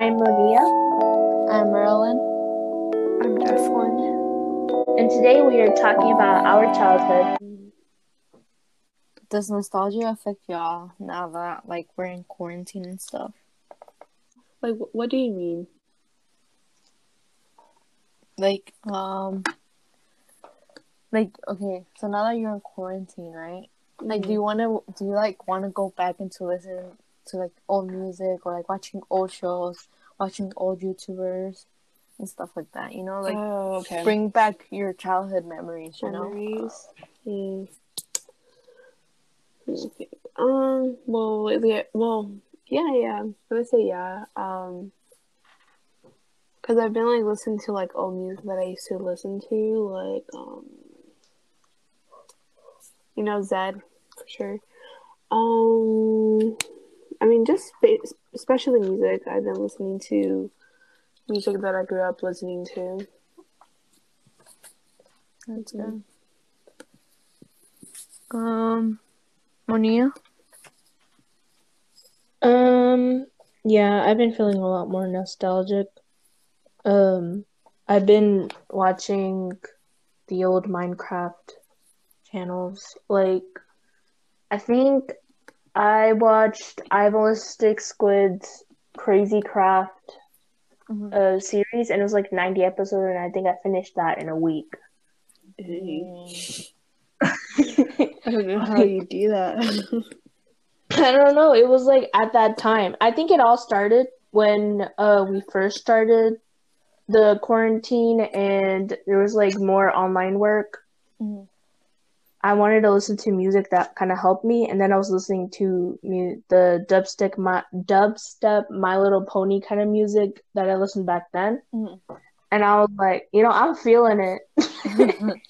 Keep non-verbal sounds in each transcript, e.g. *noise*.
I'm Monia. I'm Marilyn. I'm Jesslyn. And today we are talking about our childhood. Does nostalgia affect y'all now that like we're in quarantine and stuff? Like, what do you mean? Like, um, like okay, so now that you're in quarantine, right? Like, do you want to? Do you like want to go back into listen to like old music or like watching old shows, watching old YouTubers and stuff like that? You know, like oh, okay. bring back your childhood memories. You know. memories. Hmm. Okay. Um. Well. Yeah. Well. Yeah. Yeah. I'm gonna say yeah. Um. Cause I've been like listening to like old music that I used to listen to, like um. You know Zedd, for sure. Um. I mean, just spe- especially music. I've been listening to music that I grew up listening to. That's good. Um, Monia. Um, yeah, I've been feeling a lot more nostalgic. Um, I've been watching the old Minecraft channels. Like, I think I watched iBallisticSquid's Crazy Craft Mhm. uh, series, and it was like 90 episodes, and I think I finished that in a week. I don't know how you do that. *laughs* I don't know. It was like at that time. I think it all started when uh we first started the quarantine and there was like more online work. Mhm. I wanted to listen to music that kind of helped me, and then I was listening to mu- the dubstep, my dubstep, My Little Pony kind of music that I listened back then, Mhm. and I was like, you know, I'm feeling it. *laughs*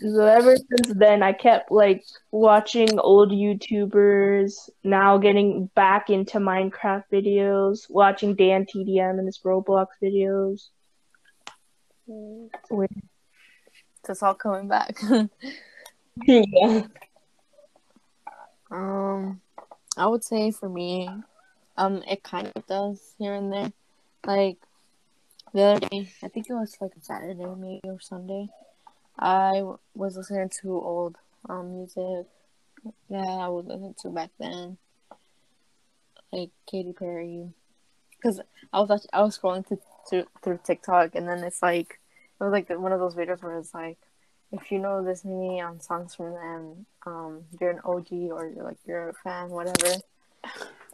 So ever since then, I kept like watching old YouTubers, now getting back into Minecraft videos, watching DanTDM and his Roblox videos. Wait. It's all coming back. *laughs* yeah. um, I would say for me, um, it kind of does here and there. Like the other day, I think it was like a Saturday maybe or Sunday. I w- was listening to old um music. that I would listen to back then, like Katy Perry. Cause I was actually, I was scrolling through, through through TikTok and then it's like it was like one of those videos where it's like if you know this many um songs from them, um you're an OG or you're like you're a fan, whatever.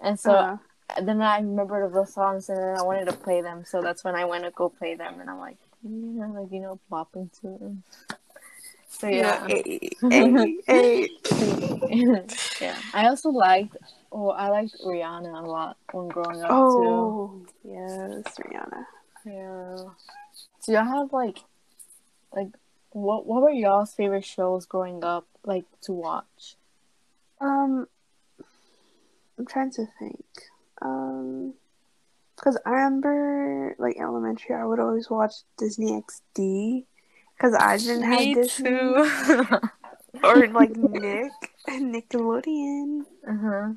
And so Uh, and then I remembered those songs and then I wanted to play them, so that's when I went to go play them and I'm like, yeah, like you know, bopping to them. So yeah. Hey, hey, hey. yeah. I also liked oh I liked Rihanna a lot when growing up Oh, yes, Rihanna. Yeah. So y'all have like like what what were y'all's favorite shows growing up like to watch? Um, I'm trying to think. Um, because I remember, like elementary, I would always watch Disney XD. Because I didn't have Disney. *laughs* Or like Nick and Nickelodeon. uh-huh.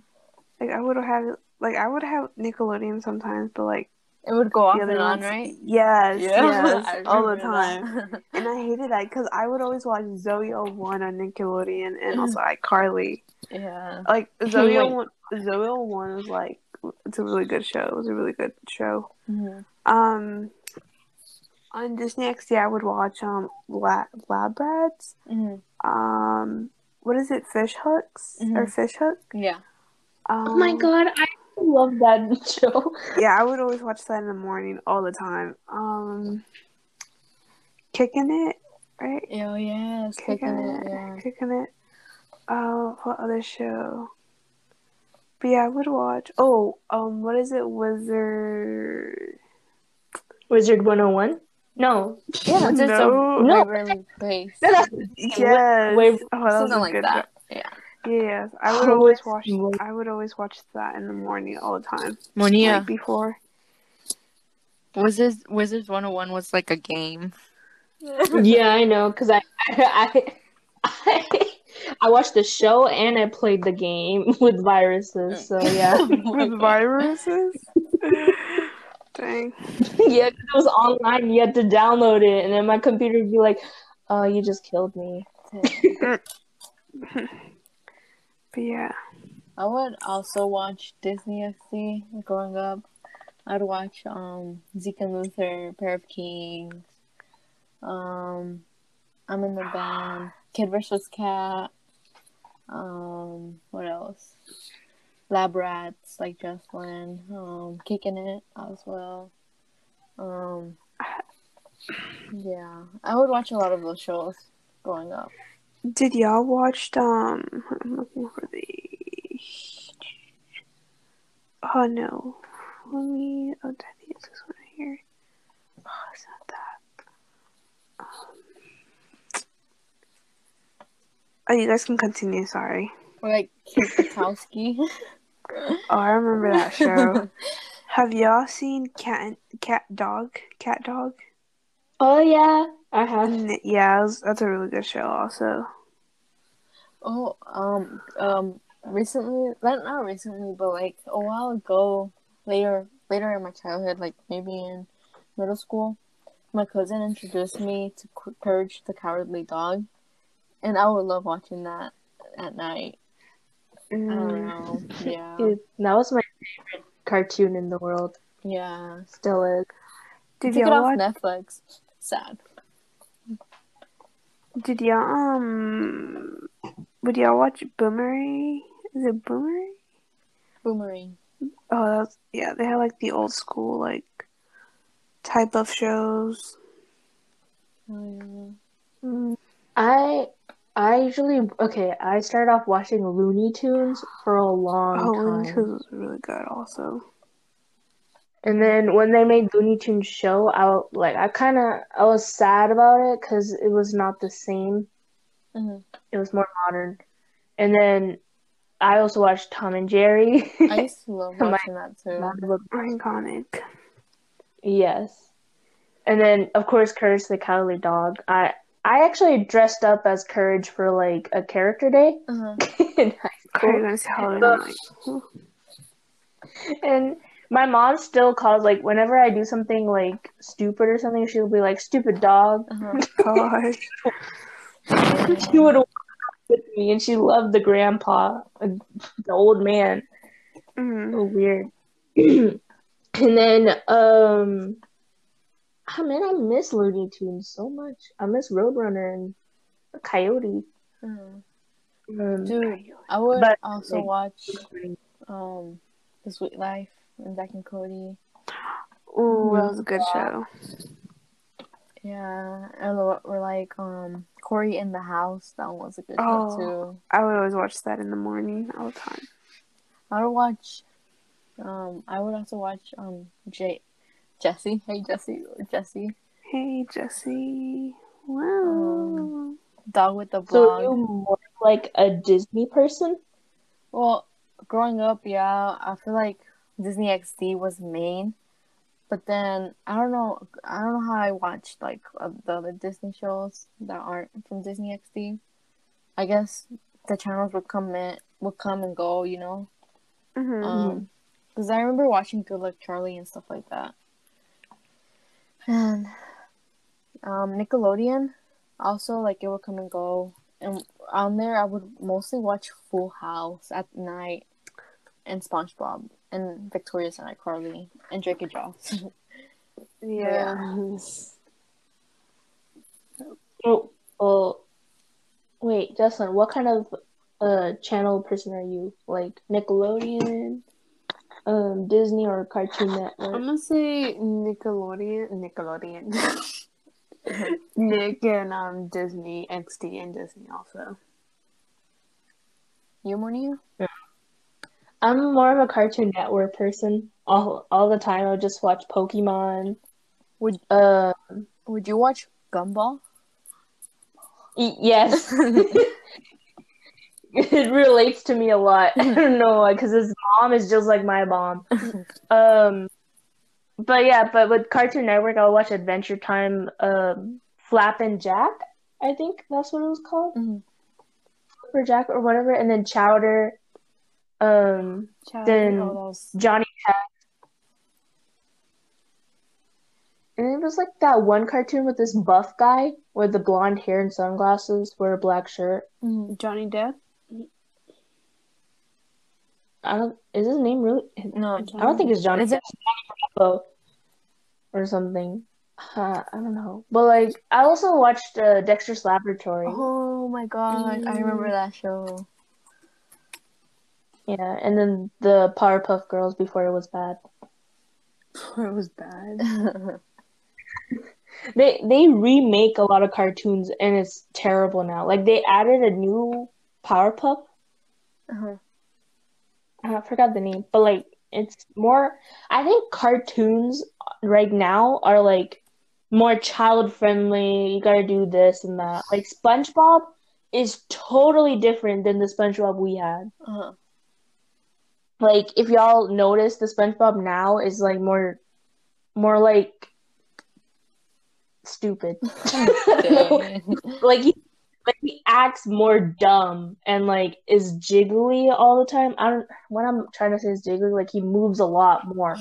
Like I would have, like I would have Nickelodeon sometimes, but like It would go off the and on, right? Yes, *laughs* yes, all the time. that. *laughs* And I hated that because I would always watch Zoey 01 on Nickelodeon and also iCarly. yeah. Like *laughs* Zoey Wait. 01, Zoey 01 was like it's a really good show. It was a really good show. Mhm. Um, on Disney XD, I would watch um Lab, Lab Rats. Mhm. Um, what is it? Fish hooks or Mhm. fish hook? Yeah. Um, Oh my god, I love that *laughs* show. Yeah, I would always watch that in the morning all the time. Um, kicking it, right? Oh yes, Kicking kicking it, it. Yeah. kicking it. Uh, what other show? But yeah, I would watch. Oh, um, what is it? Wizard. Wizard 101? No. Yeah. What's no, so no. Waverly Place? *laughs* Yes. Wait, oh, that was Something like good that. Yeah. Yes, I would Oh, always watch. lo- I would always watch that in the morning all the time. Monia, Like before. Wizards Wizards 101 was like a game. *laughs* yeah, I know, because I, I, *laughs* I, I watched the show and I played the game *laughs* with viruses. So yeah. Oh with viruses. Dang. yeah, 'cause it was online. You had to download it, and then my computer would be like, "Oh, you just killed me." Yeah. I would also watch Disney XD growing up. I'd watch um Zeke and Luther, Pair of Kings, um I'm in the band, Kid vs. Cat, um what else? Lab Rats like Jocelyn, um Kicking It as well. Um *sighs* yeah, I would watch a lot of those shows growing up. Did y'all watch um I'm looking for the Oh no. Let me oh I think it's this one right here. Oh it's not that. Um, oh you guys can continue, sorry. Like Kid Oh I remember that show. *laughs* Have y'all seen Cat Cat Dog? Cat Dog? Oh yeah, I have. Yeah, it was, that's a really good show also. Oh, um, um, recently, not not recently, but like a while ago, later, later in my childhood, like maybe in middle school, my cousin introduced me to Cou- Courage the Cowardly Dog, and I would love watching that at night. I don't Mm, know, yeah, *laughs* Dude, that was my favorite cartoon in the world. yeah. Still is. Did Took it y'all off watch Netflix. Sad. did y'all um would y'all watch Boomerang? Is it Boomerang? Boomerang. Oh that's yeah, they had like the old school like type of shows. Oh. Mm, I I usually okay. I started off watching Looney Tunes for a long Oh, Looney time, Tunes was really good also. And then when they made Looney Tunes show, I w- like I kind of I was sad about it because it was not the same. Mhm. It was more modern, and then I also watched Tom and Jerry. I used to love *laughs* My- watching that too. Iconic. Yes. And then of course Courage the Cowardly Dog. I I actually dressed up as Courage for like a character day Uh-huh. *laughs* in high Are you school. gonna say Halloween? I'm like, And my mom still calls like whenever I do something like stupid or something, she'll be like, Stupid dog. *laughs* Gosh. She would walk with me and she loved the grandpa, uh, the old man. Mm. So weird. *clears throat* and then um I mean I miss Looney Tunes so much. I miss Roadrunner and Coyote. Mhm. Um, Dude, I would But- also watch um The Sweet Life and Zack and Cody. Ooh, that was a good show. Yeah, and we're we're like um Cory in the House. That one was a good Oh. show too. I would always watch that in the morning all the time. I would watch. Um, I would also watch um J Jessie. Hey Jessie, Jessie, Hey Jessie. Wow. dog with the so blog. you more like a Disney person? Well, growing up, yeah, I feel like Disney XD was main, but then I don't know, I don't know how I watched like uh, the other Disney shows that aren't from Disney XD. I guess the channels would come in, would come and go, you know. Mhm. Um, because I remember watching Good Luck Charlie and stuff like that. And um, Nickelodeon, also like it would come and go. And on there, I would mostly watch Full House at night, and SpongeBob, and Victorious and iCarly, and Drake and Josh. *laughs* yeah. Oh, oh, wait, Jocelyn, what kind of uh channel person are you? Like Nickelodeon, um, Disney, or Cartoon Network? I'm gonna say Nickelodeon. Nickelodeon. *laughs* Nick and um Disney XD and Disney also. you, Monia? I'm more of a Cartoon Network person. All all the time, I would just watch Pokemon. Would Uh, Would you watch Gumball? y- yes. *laughs* *laughs* it relates to me a lot. *laughs* I don't know, why, because his mom is just like my mom. Um, but yeah, but with Cartoon Network, I'll watch Adventure Time, um, Flap and Jack. I think that's what it was called, Mhm. Flipper Jack or whatever, and then Chowder, um, Chowder, Then- Johnny Test, and it was like that one cartoon with this buff guy with the blonde hair and sunglasses, wear a black shirt. Mhm. Johnny Depp. I don't. Is his name really? No, I don't think it's Johnny. Is it- It's Johnny Bravo or something. Uh, I don't know. But like, I also watched uh, Dexter's Laboratory. Oh my god, I remember that show. Yeah, and then the Powerpuff Girls before it was bad. Before it was bad. *laughs* They they remake a lot of cartoons and it's terrible now. Like they added a new Powerpuff. Uh-huh. I forgot the name, but like it's more. I think cartoons right now are like more child friendly. You gotta do this and that. Like SpongeBob is totally different than the SpongeBob we had. Uh-huh. Like if y'all notice, the SpongeBob now is like more, more like stupid. *laughs* Like he like he acts more dumb and like is jiggly all the time. I don't what I'm trying to say is jiggly, like he moves a lot more.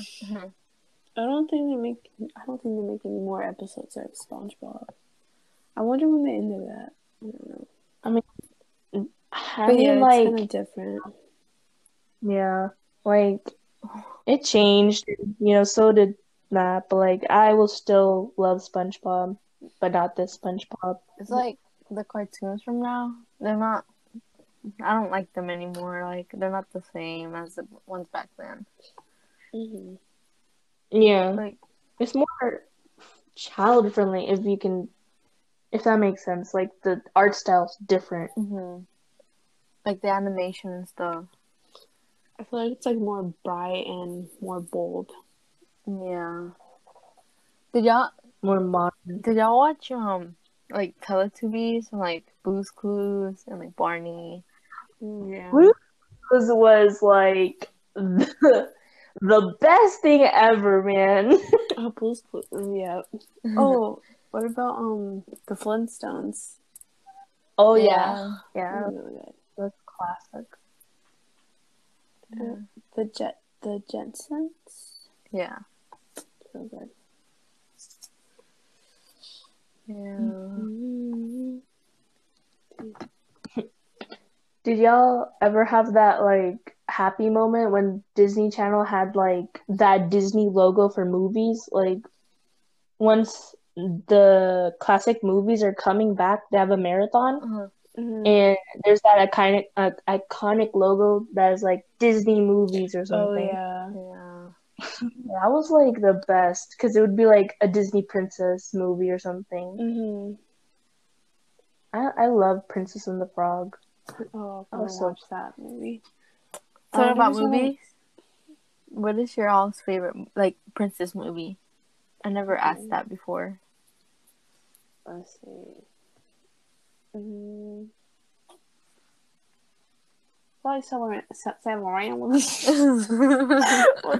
I don't think they make. I don't think they make any more episodes of SpongeBob. I wonder when they ended that. I don't know. I But mean yeah, like it's kind of different. Yeah, like it changed, you know, so did that, but like I will still love SpongeBob, but not this SpongeBob. It's like the cartoons from now. They're not. I don't like them anymore. Like they're not the same as the ones back then. hmm Yeah. Like It's more child friendly if you can if that makes sense. Like the art style's different. mhm. like the animation and stuff. I feel like it's like more bright and more bold. Yeah. Did y'all More modern. did y'all watch um like Teletubbies and like Blue's Clues and like Barney? Yeah. Blue Clues was like the, the best thing ever, man. *laughs* Oh, Blue's Clues. Yeah. *laughs* Oh, what about um the Flintstones? Oh yeah. Yeah, They're really good. that's classic. The Jet, the Jetsons. Yeah. So good. Yeah. Did y'all ever have that like happy moment when Disney Channel had like that Disney logo for movies? Like once the classic movies are coming back, they have a marathon Uh-huh. Mhm. and there's that iconic uh, iconic logo that is like Disney movies or something. Oh something. yeah. Yeah. That was like the best because it would be like a Disney princess movie or something. hmm I I love Princess and the Frog. Oh, I Oh, want to so- watch that movie. Talking Um, about there's a- movies. What is your all's favorite like princess movie? I never asked that before. Let's see. Mm. Probably somewhere Sa- Saint Laurent. *laughs* What's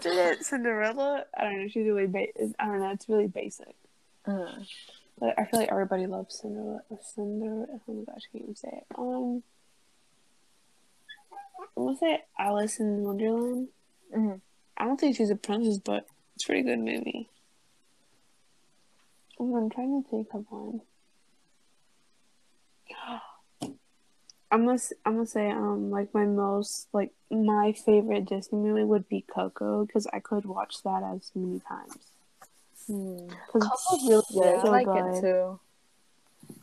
it? Cinderella? I don't know. She's really ba- I don't know. It's really basic. Uh, But I feel like everybody loves Cinderella. Cinderella. Oh my gosh, I can't even say it. Um, gonna say Alice in Wonderland. mhm. I don't think she's a princess, but it's a pretty good movie. Oh, I'm trying to think of one. I'm gonna I'm gonna say um like my most like my favorite Disney movie would be Coco because I could watch that as many times. Hmm. Coco's really good. I so like good. it too.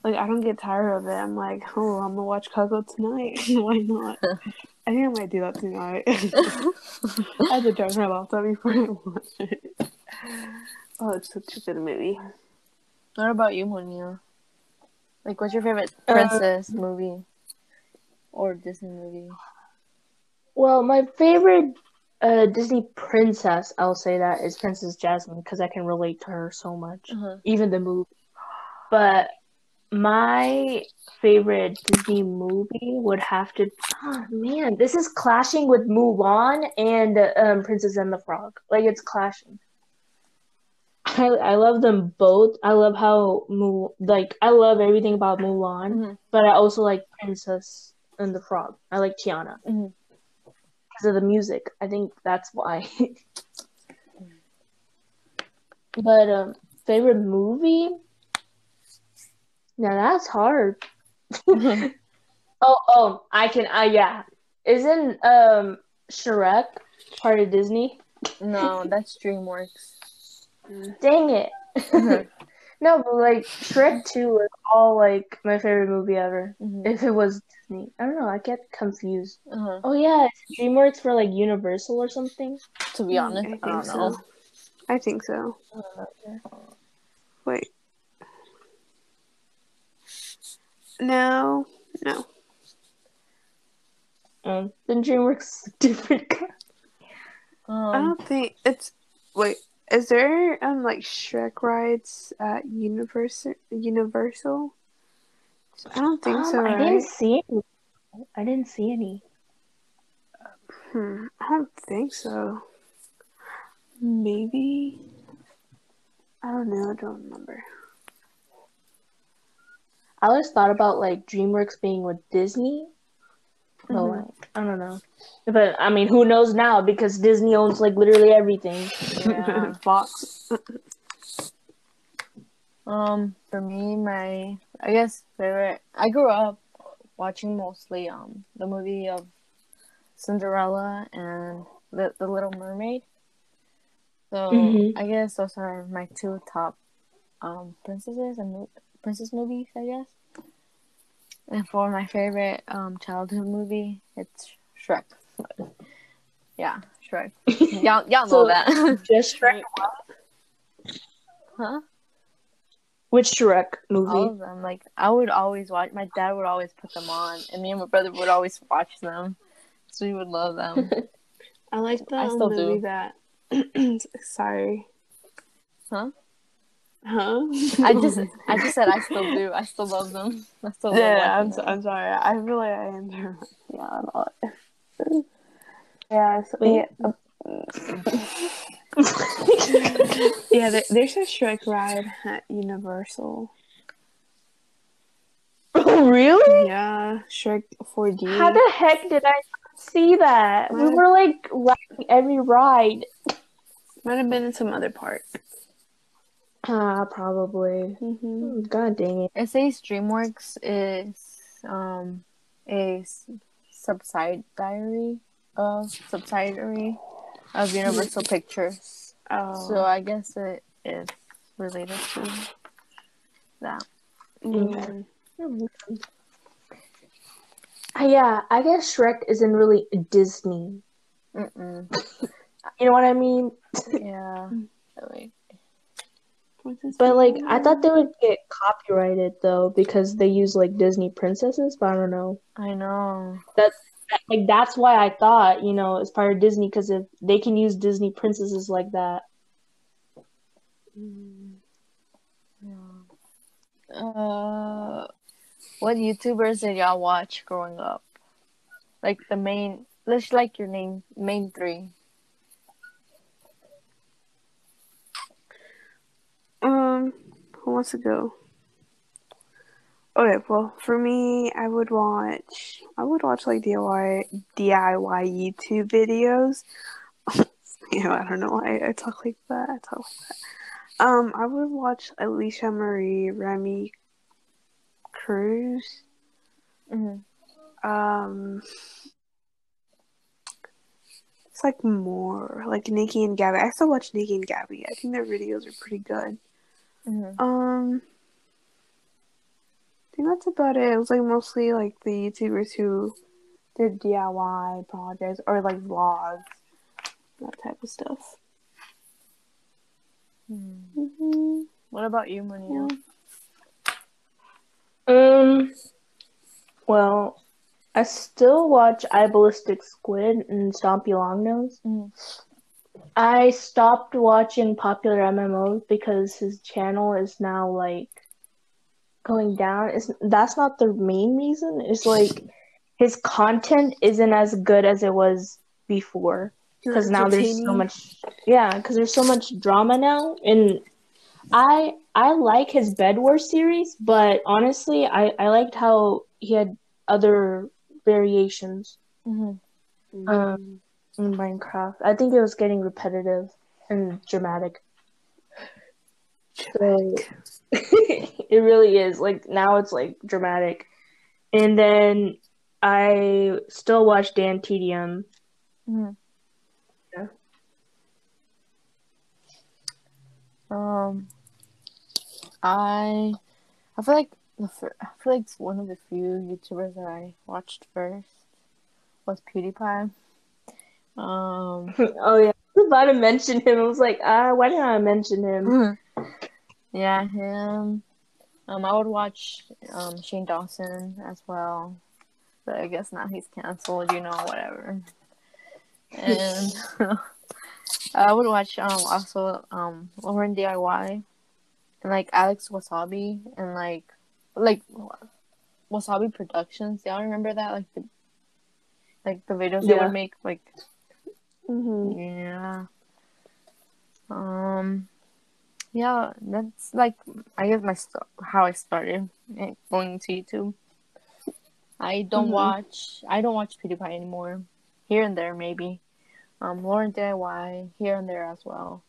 like I don't get tired of it. I'm like, oh, I'm gonna watch Coco tonight. *laughs* Why not? *laughs* I think I might do that tonight. *laughs* I had to turn my laptop before I watch it. Oh, it's such a good movie. What about you, Monia? Like, what's your favorite Uh, princess movie or Disney movie? Well, my favorite uh, Disney princess, I'll say that, is Princess Jasmine because I can relate to her so much, Uh-huh. even the movie. But my favorite Disney movie would have to. Oh, man, this is clashing with Mulan and um, Princess and the Frog. Like it's clashing. I I love them both. I love how Mu like I love everything about Mulan, Mhm. but I also like Princess and the Frog. I like Tiana because of the music. I think that's why. *laughs* but um, favorite movie? Now that's hard. *laughs* oh, oh, I can. Uh, yeah, isn't um Shrek part of Disney? no, *laughs* that's DreamWorks. Dang it. *laughs* no, but like Shrek 2 was all like my favorite movie ever. Mhm. If it was Disney. I don't know, I get confused. Uh-huh. Oh yeah, it's DreamWorks for like Universal or something. To be honest, I, think don't so. know. I think so. I don't. Wait. No, no. Um, then DreamWorks is a different guy. *laughs* I Um, don't think it's. Wait, is there um like Shrek rides at Universal? Universal? I don't think Um, so. I didn't see any. I didn't see any. Hmm, I don't think so. Maybe. I don't know. I don't remember. I always thought about like DreamWorks being with Disney. But Mhm. like, I don't know. But I mean, who knows now because Disney owns like literally everything. Yeah. *laughs* Fox. um, for me, my I guess favorite. I grew up watching mostly um the movie of Cinderella and the the Little Mermaid. So Mhm. I guess those are my two top um princesses and mo- princess movies. I guess. And for my favorite um childhood movie, it's Shrek. yeah, Shrek. *laughs* Y'all y'all know So- that, *laughs* Just Shrek. huh? Which Shrek movie? All of them. Like I would always watch. My dad would always put them on, and me and my brother would always watch them. So we would love them. *laughs* I like the I still do. movie that. *clears throat* Sorry. Huh? Huh? I just, *laughs* I just said I still do. I still love them. I still love yeah, I'm, so. I'm sorry. I feel like I am. Yeah, a lot. Yeah, so, yeah. Oh. yeah, there, there's a Shrek ride at Universal. Oh, *laughs* really? Yeah, Shrek 4D. How the heck did I see that? We were like riding every ride. Might have been in some other park. Ah, probably. hmm God dang it. It says DreamWorks is um a subsidiary of subsidiary of Universal Pictures. Oh, So I guess it is related to that. mm. Ah, yeah, I guess Shrek isn't really Disney. You know what I mean? Yeah. *laughs* Princess But like, I thought they would get copyrighted though because they use like Disney princesses. But I don't know. I know. That's like that's why I thought you know it's part of Disney because if they can use Disney princesses like that. Mm. Uh, what YouTubers did y'all watch growing up? Like the main, let's like your name, main three. Who wants to go? Okay, well, for me, I would watch. I would watch like DIY DIY YouTube videos. *laughs* you know, I don't know why I talk like that. I talk like that. Um, I would watch Alicia Marie, Remi Cruz. Mm-hmm. Um, it's like more like Niki and Gabi. I still watch Niki and Gabi. I think their videos are pretty good. Mm-hmm. Um, I think that's about it. It was like mostly like the YouTubers who did DIY projects or like vlogs, that type of stuff. Mm-hmm. What about you, Monia? Um. Well, I still watch iBallisticSquid and Stampy Longnose. Mhm. I stopped watching PopularMMOs because his channel is now like going down. It's that's not the main reason. It's like his content isn't as good as it was before because now there's so much. Yeah, because there's so much drama now, and I I like his Bed Wars series, but honestly, I I liked how he had other variations Mm-hmm. um, in Minecraft. I think it was getting repetitive and dramatic. So *laughs* it really is. Like now it's like dramatic. And then I still watch DanTDM. Mhm. Yeah. Um, I, I feel like the fir- I feel like it's one of the few YouTubers that I watched first was PewDiePie. Um, *laughs* oh yeah. I was about to mention him. I was like, ah, why didn't I mention him? yeah, him. Um, I would watch um Shane Dawson as well, but I guess now he's canceled. You know, whatever. And *laughs* I would watch um also um Lauren DIY and like Alex Wassabi and like like Wassabi Productions. Y'all remember that? Like the like the videos they would make like hmm yeah. Um. Yeah, that's like I guess my st- how I started going to YouTube. I don't Mhm. watch. I don't watch PewDiePie anymore. Here and there, maybe. Um, Lauren DIY here and there as well.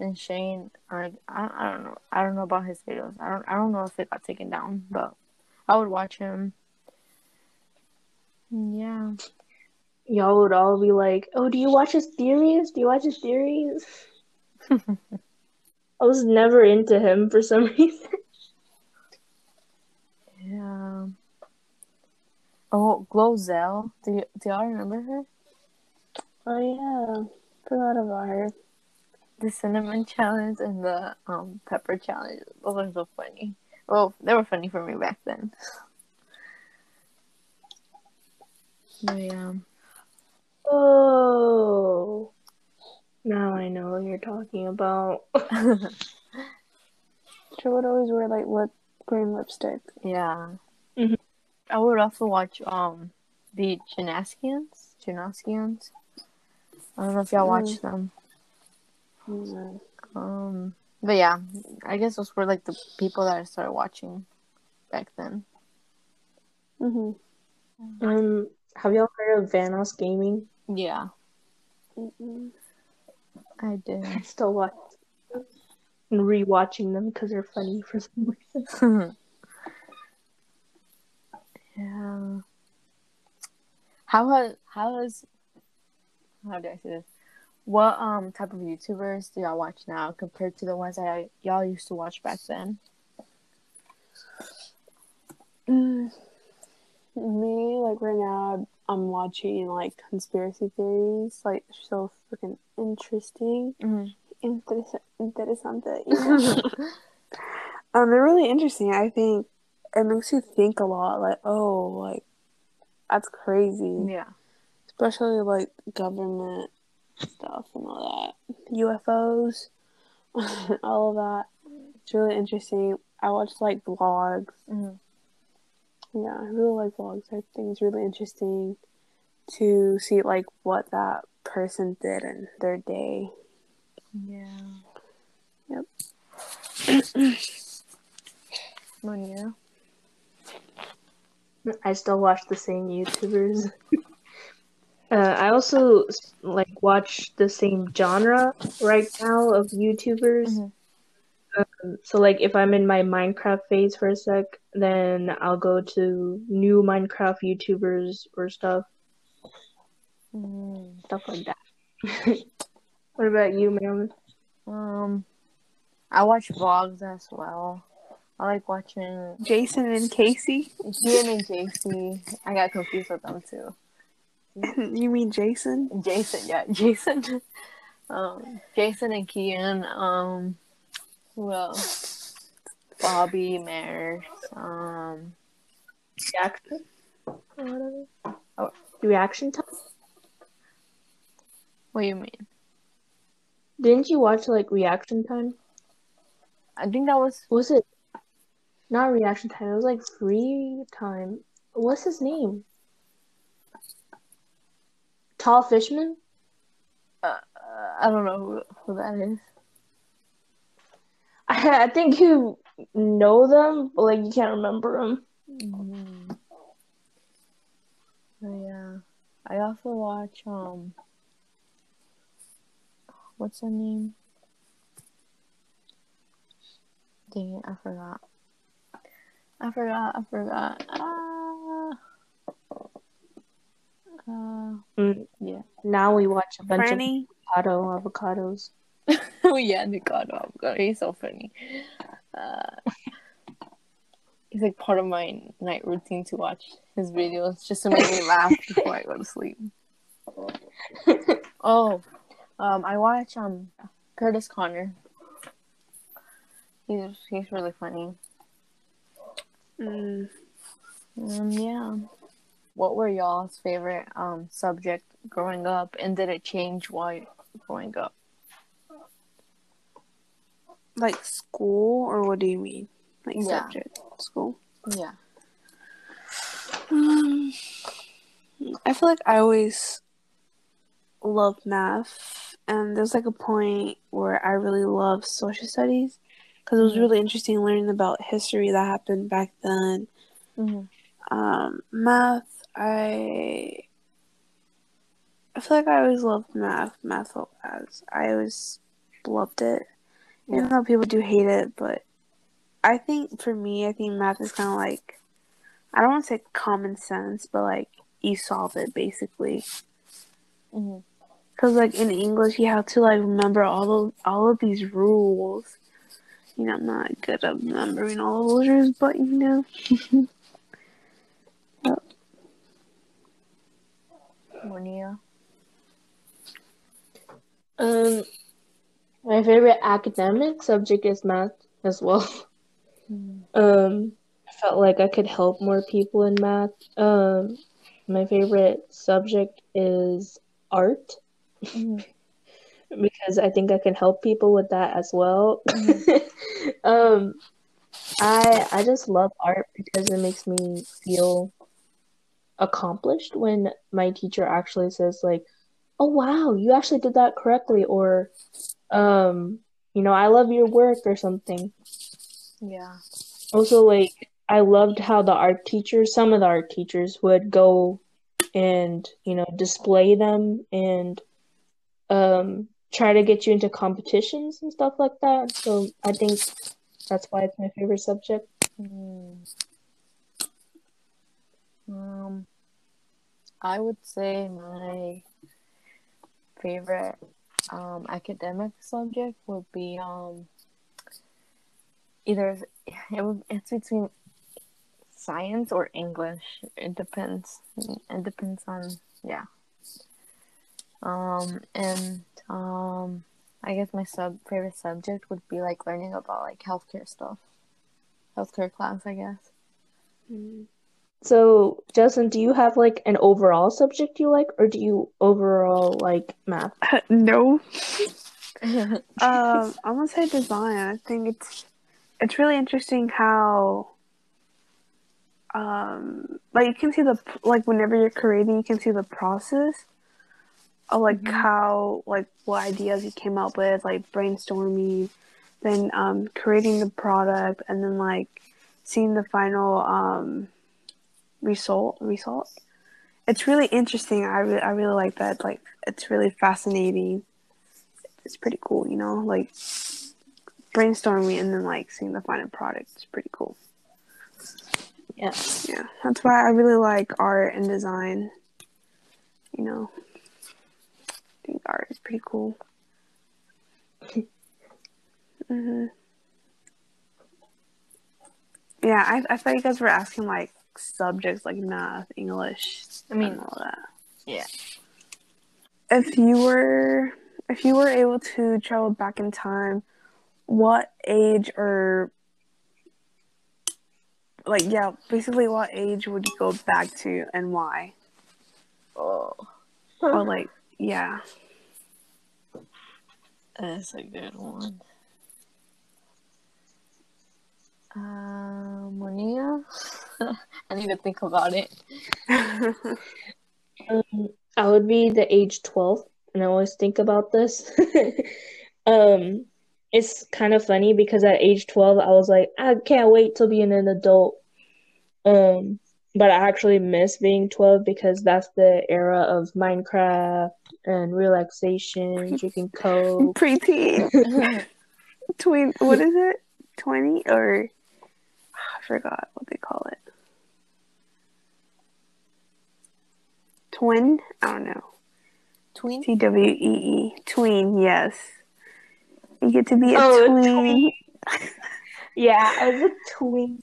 And Shane, I, I, I don't know. I don't know about his videos. I don't. I don't know if it got taken down, but I would watch him. Yeah. Y'all would all be like, oh, do you watch his theories? Do you watch his theories? *laughs* I was never into him for some *laughs* reason. Yeah. Oh, Glozell. Do y- do y'all remember her? Oh yeah, forgot about her. The cinnamon challenge and the um pepper challenge. Those are so funny. Well, they were funny for me back then. Yeah. Oh. Now I know what you're talking about. *laughs* She would always wear like lip green lipstick. yeah. Mhm. I would also watch um the Gymnastians. Gymnastians. I don't know if y'all Mm. watch them. Mm. Um, but yeah, I guess those were like the people that I started watching back then. hmm Um, have y'all heard of VanossGaming? Yeah, Mm-mm. I did. I still watch and rewatching them because they're funny for some reason. *laughs* yeah. How has how has how do I say this? What um type of YouTubers do y'all watch now compared to the ones that I, y'all used to watch back then? Mm. Me, like right now, I'm watching like conspiracy theories. Like so freaking interesting. Mhm. Interesa- interesante. Yeah. *laughs* um, they're really interesting. I think it makes you think a lot. Like, oh, like that's crazy. Yeah. Especially like government stuff and all that, UFOs, *laughs* all of that. It's really interesting. I watch like vlogs. Mhm. Yeah, I really like vlogs. I think it's really interesting to see like what that person did in their day. Yeah. Yep. *clears throat* Monia. I still watch the same YouTubers. *laughs* uh, I also like watch the same genre right now of YouTubers. Mhm. Um, so like if I'm in my Minecraft phase for a sec, then I'll go to new Minecraft YouTubers or stuff, Mm. stuff like that. *laughs* what about you, Marilyn? Um, I watch vlogs as well. I like watching Jason and Casey. Kian and JC. I got confused with them too. *laughs* you mean Jason? Jason, yeah, *laughs* Jason. Um, Jason and Kian. Um, who else? Bobby Mares. Um, Reaction? Whatever. Oh, reaction time? what do you mean? Didn't you watch like reaction time? I think that was Was it not reaction time? It was like free time. What's his name? Tal Fishman? uh, I don't know who, who that is. I, *laughs* I think you know them, but like you can't remember them. Mm. Oh, yeah. I also watch um what's her name? Dang it, I forgot. I forgot. I forgot. Ah. Uh, Mm, yeah. now we watch a bunch Franny, of avocado avocados. Oh yeah, Nikocado Avocado. He's so funny. Uh, he's like part of my night routine to watch his videos just to make me laugh before I go to sleep. *laughs* Oh, um, I watch um Curtis Conner. He's he's really funny. mm, Um, yeah. What were y'all's favorite um subject growing up, and did it change while growing up? Like school, or what do you mean? Like Yeah. subject, school. Yeah. Um, I feel like I always loved math, and there's like a point where I really loved social studies because it was Mhm. really interesting learning about history that happened back then. hmm Um, math, I I feel like I always loved math, math as I always loved it, even Yeah. though people do hate it. But I think for me, I think math is kind of like I don't want to say common sense, but like you solve it basically. hmm Cause like in English, you have to like remember all of all of these rules. You know, I'm not good at remembering all of those rules, but you know. *laughs* Monia. Um, my favorite academic subject is math as well. Mhm. Um, I felt like I could help more people in math. Um, my favorite subject is art Mhm. *laughs* because I think I can help people with that as well. *laughs* um, I I just love art because it makes me feel accomplished when my teacher actually says like, "Oh wow, you actually did that correctly," or um, you know, "I love your work" or something. Yeah. Also, like, I loved how the art teachers, some of the art teachers would go and, you know, display them and um, try to get you into competitions and stuff like that. So I think that's why it's my favorite subject. Mm. Um, I would say my favorite um academic subject would be um either it would it's between science or English. It depends. It depends on yeah. Um and um I guess my sub favorite subject would be like learning about like healthcare stuff. Healthcare class, I guess. So, Justin, do you have like an overall subject you like, or do you overall like math? *laughs* no. *laughs* Um, I'm gonna say design. I think it's it's really interesting how um like you can see the like whenever you're creating, you can see the process of like Mhm. how like what ideas you came up with, like brainstorming, then um creating the product, and then like seeing the final um result result. It's really interesting. I really I really like that. Like it's really fascinating it's pretty cool, you know, like brainstorming and then like seeing the final product is pretty cool. Yeah. Yeah, that's why I really like art and design. You know, I think art is pretty cool. hmm Yeah, I I thought you guys were asking like subjects like math, English, I mean, and all that. yeah. if you were if you were able to travel back in time what age or like yeah basically what age would you go back to and why Oh, or *laughs* like yeah that's a good one. Monia? *laughs* I need to think about it. *laughs* Um, I would be the age 12, and I always think about this. *laughs* um, it's kind of funny because at age 12, I was like, I can't wait to be an adult. Um, but I actually miss being 12 because that's the era of Minecraft and relaxation, drinking Coke. preteen tween what is it twenty or I forgot what they call it. Twin? I don't know. Tween? T W E E. Tween, yes. You get to be a Oh, a tween. *laughs* Yeah, I was a tween.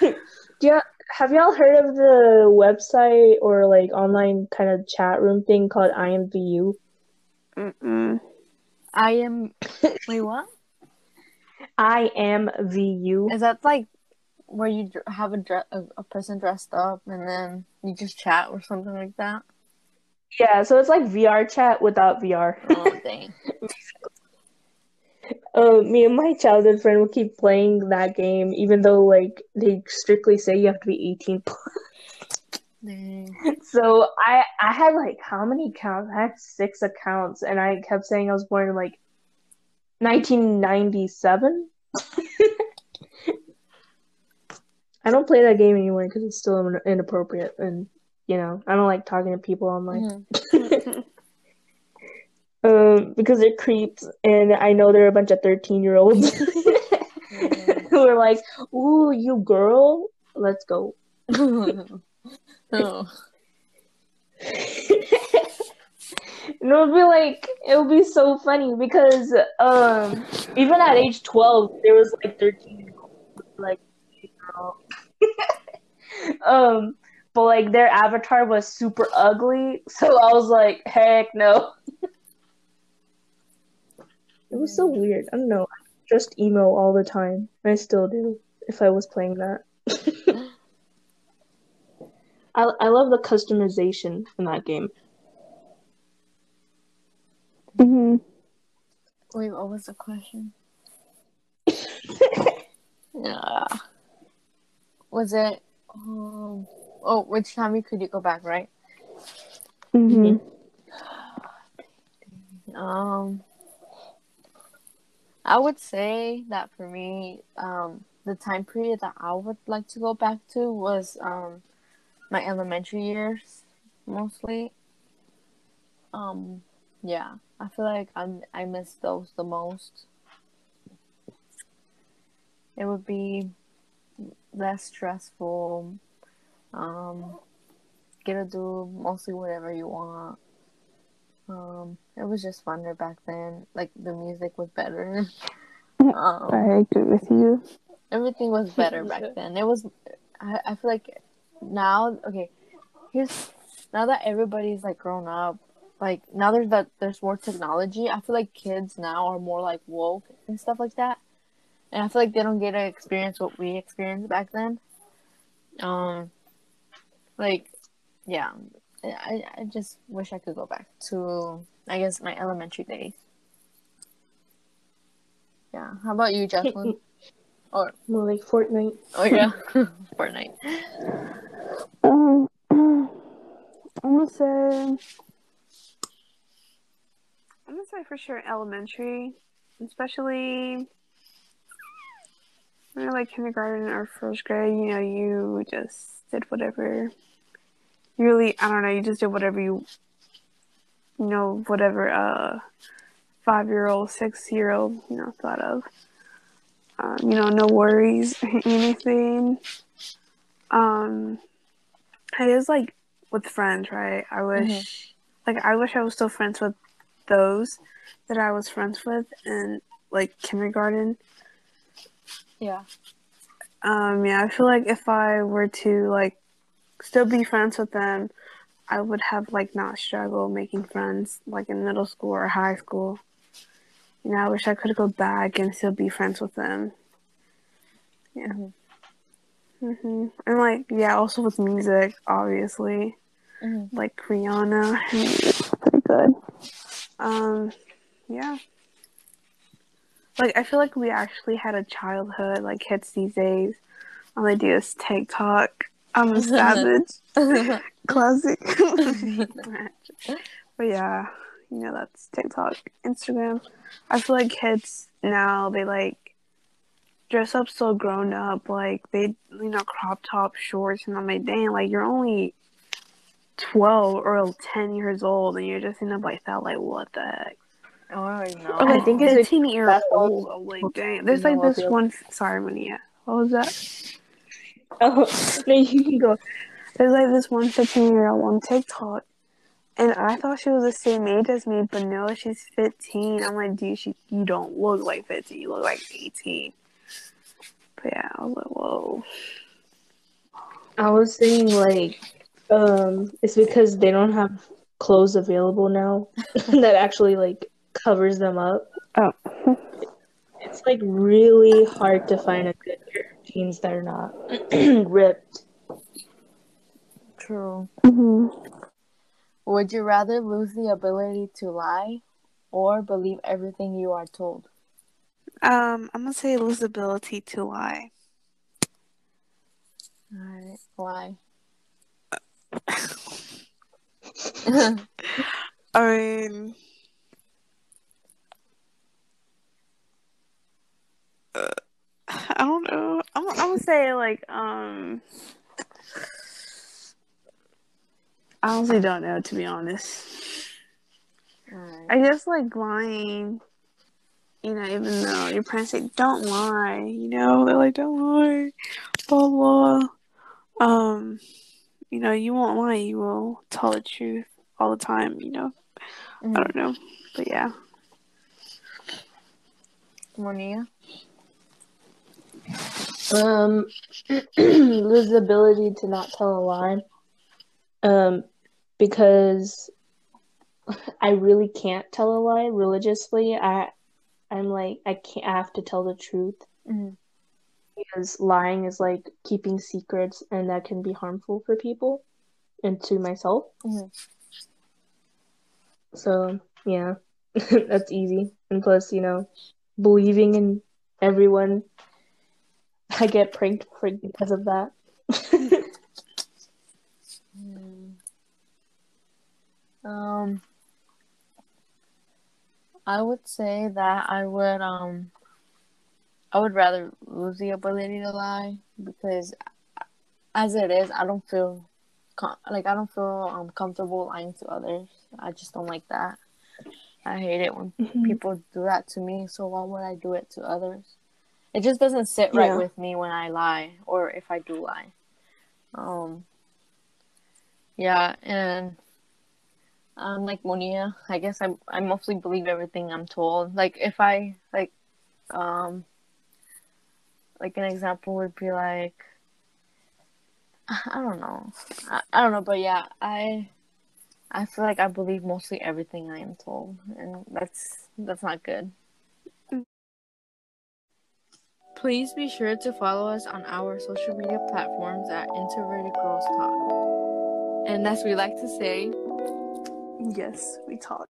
*laughs* Do you, have y'all heard of the website or like online kind of chat room thing called IMVU? Mm-mm. I am. *laughs* Wait, what? I am VU. Is that like where you have a, dre- a a person dressed up and then you just chat or something like that? Yeah, so it's like VR chat without VR. Oh dang! Uh, *laughs* *laughs* me and my childhood friend will keep playing that game, even though like they strictly say you have to be 18 plus. dang. *laughs* So I I had like how many accounts? I had six accounts, and I kept saying I was born in like 1997. I don't play that game anymore because it's still in- inappropriate, and you know I don't like talking to people online. Mhm. *laughs* *laughs* um, because they're creeps, and I know they're a bunch of 13 year olds *laughs* who are like, "Ooh, you girl, let's go." oh. And it would be like it would be so funny because um even at age twelve there was like thirteen year olds like girl." *laughs* um but like their avatar was super ugly so I was like heck no *laughs* It was so weird. I don't know. I just emo all the time. I still do if I was playing that. *laughs* I I love the customization in that game. hmm Wait, what was the question? Yeah. Was it? Um, oh, which time could you go back? Right. hmm *sighs* Um, I would say that for me, um, the time period that I would like to go back to was um, my elementary years, mostly. Um, yeah, I feel like I'm I miss those the most. It would be less stressful. Um, get to do mostly whatever you want. Um, it was just funner back then. Like the music was better. *laughs* Um, I agree with you. everything was better back *laughs* then. It was. I, I feel like now. Okay, here's now that everybody's like grown up. Like now there's that there's more technology. I feel like kids now are more like woke and stuff like that, and I feel like they don't get to experience what we experienced back then. Um, like, yeah, I I just wish I could go back to I guess my elementary days. Yeah. How about you, Jocelyn? *laughs* or More like Fortnite. oh yeah, *laughs* *laughs* Fortnite. Um, I'm gonna say, I'm gonna say for sure elementary, especially you know, like kindergarten or first grade. You know, you just did whatever. You really, I don't know. You just did whatever you, you know, whatever uh, five year old, six year old, you know, thought of. Um, you know, no worries, *laughs* anything. Um, it is like with friends, right? I wish, like, I wish I was still friends with those that I was friends with in like kindergarten. Yeah. Um, yeah, I feel like if I were to like still be friends with them, I would have like not struggle making friends like in middle school or high school. You know, I wish I could go back and still be friends with them. Yeah. Mhm. hmm And like, yeah, also with music, obviously, Mhm. like Rihanna, *laughs* pretty good. Um, yeah. Like, I feel like we actually had a childhood. Like kids these days, all they do is TikTok. I'm um, a *laughs* savage. *laughs* Classic. *laughs* but yeah, you know that's TikTok, Instagram. I feel like kids now they like dress up so grown up, like they you know crop top shorts, and I'm like, dang, like you're only twelve or ten years old, and you're dressing up like that. Like what the heck? Oh, I know. Oh, I think it's a- 15 year that's all- old. Like, dang. There's like this one. Sorry, Mania. What was that? *laughs* Oh, no, you can go. There's like this one 15 year old on TikTok. And I thought she was the same age as me, but no, she's 15. I'm like, dude, she, you don't look like 15. You look like 18. But yeah, I was like, whoa. I was saying like, um, it's because they don't have clothes available now *laughs* that actually like covers them up. Oh. It's like really hard to find a good pair of jeans that are not *clears throat* ripped. True. hmm Would you rather lose the ability to lie or believe everything you are told? Um, I'm gonna say lose the ability to lie. Alright, why? *laughs* I mean, uh, I don't know. I'm, I'm gonna say like um. I honestly don't know to be honest. Alright. I just like lying. You know, even though your parents say don't lie, you know, they're like don't lie, blah blah. Um, you know, you won't lie. You will tell the truth all the time. You know, I Mhm. don't know, but yeah. Monia? Um, *clears throat* lose ability to not tell a lie. Um, because I really can't tell a lie religiously. I, I'm like I can't. I have to tell the truth Mhm. because lying is like keeping secrets, and that can be harmful for people and to myself. Mhm. So yeah, *laughs* that's easy. And plus, you know, believing in everyone, *laughs* I get pranked for because of that. *laughs* Um, I would say that I would um, I would rather lose the ability to lie because, as it is, I don't feel com- like I don't feel um comfortable lying to others. I just don't like that. I hate it when people do that to me. So why would I do it to others? It just doesn't sit right Yeah. with me when I lie or if I do lie. Um. Yeah, and um, like Monia, I guess I I mostly believe everything I'm told. Like if I like, um, like an example would be like, I don't know, I, I don't know, but yeah, I I feel like I believe mostly everything I am told, and that's that's not good. Please be sure to follow us on our social media platforms at Introverted Girls Talk. And as we like to say, Yes, we talk.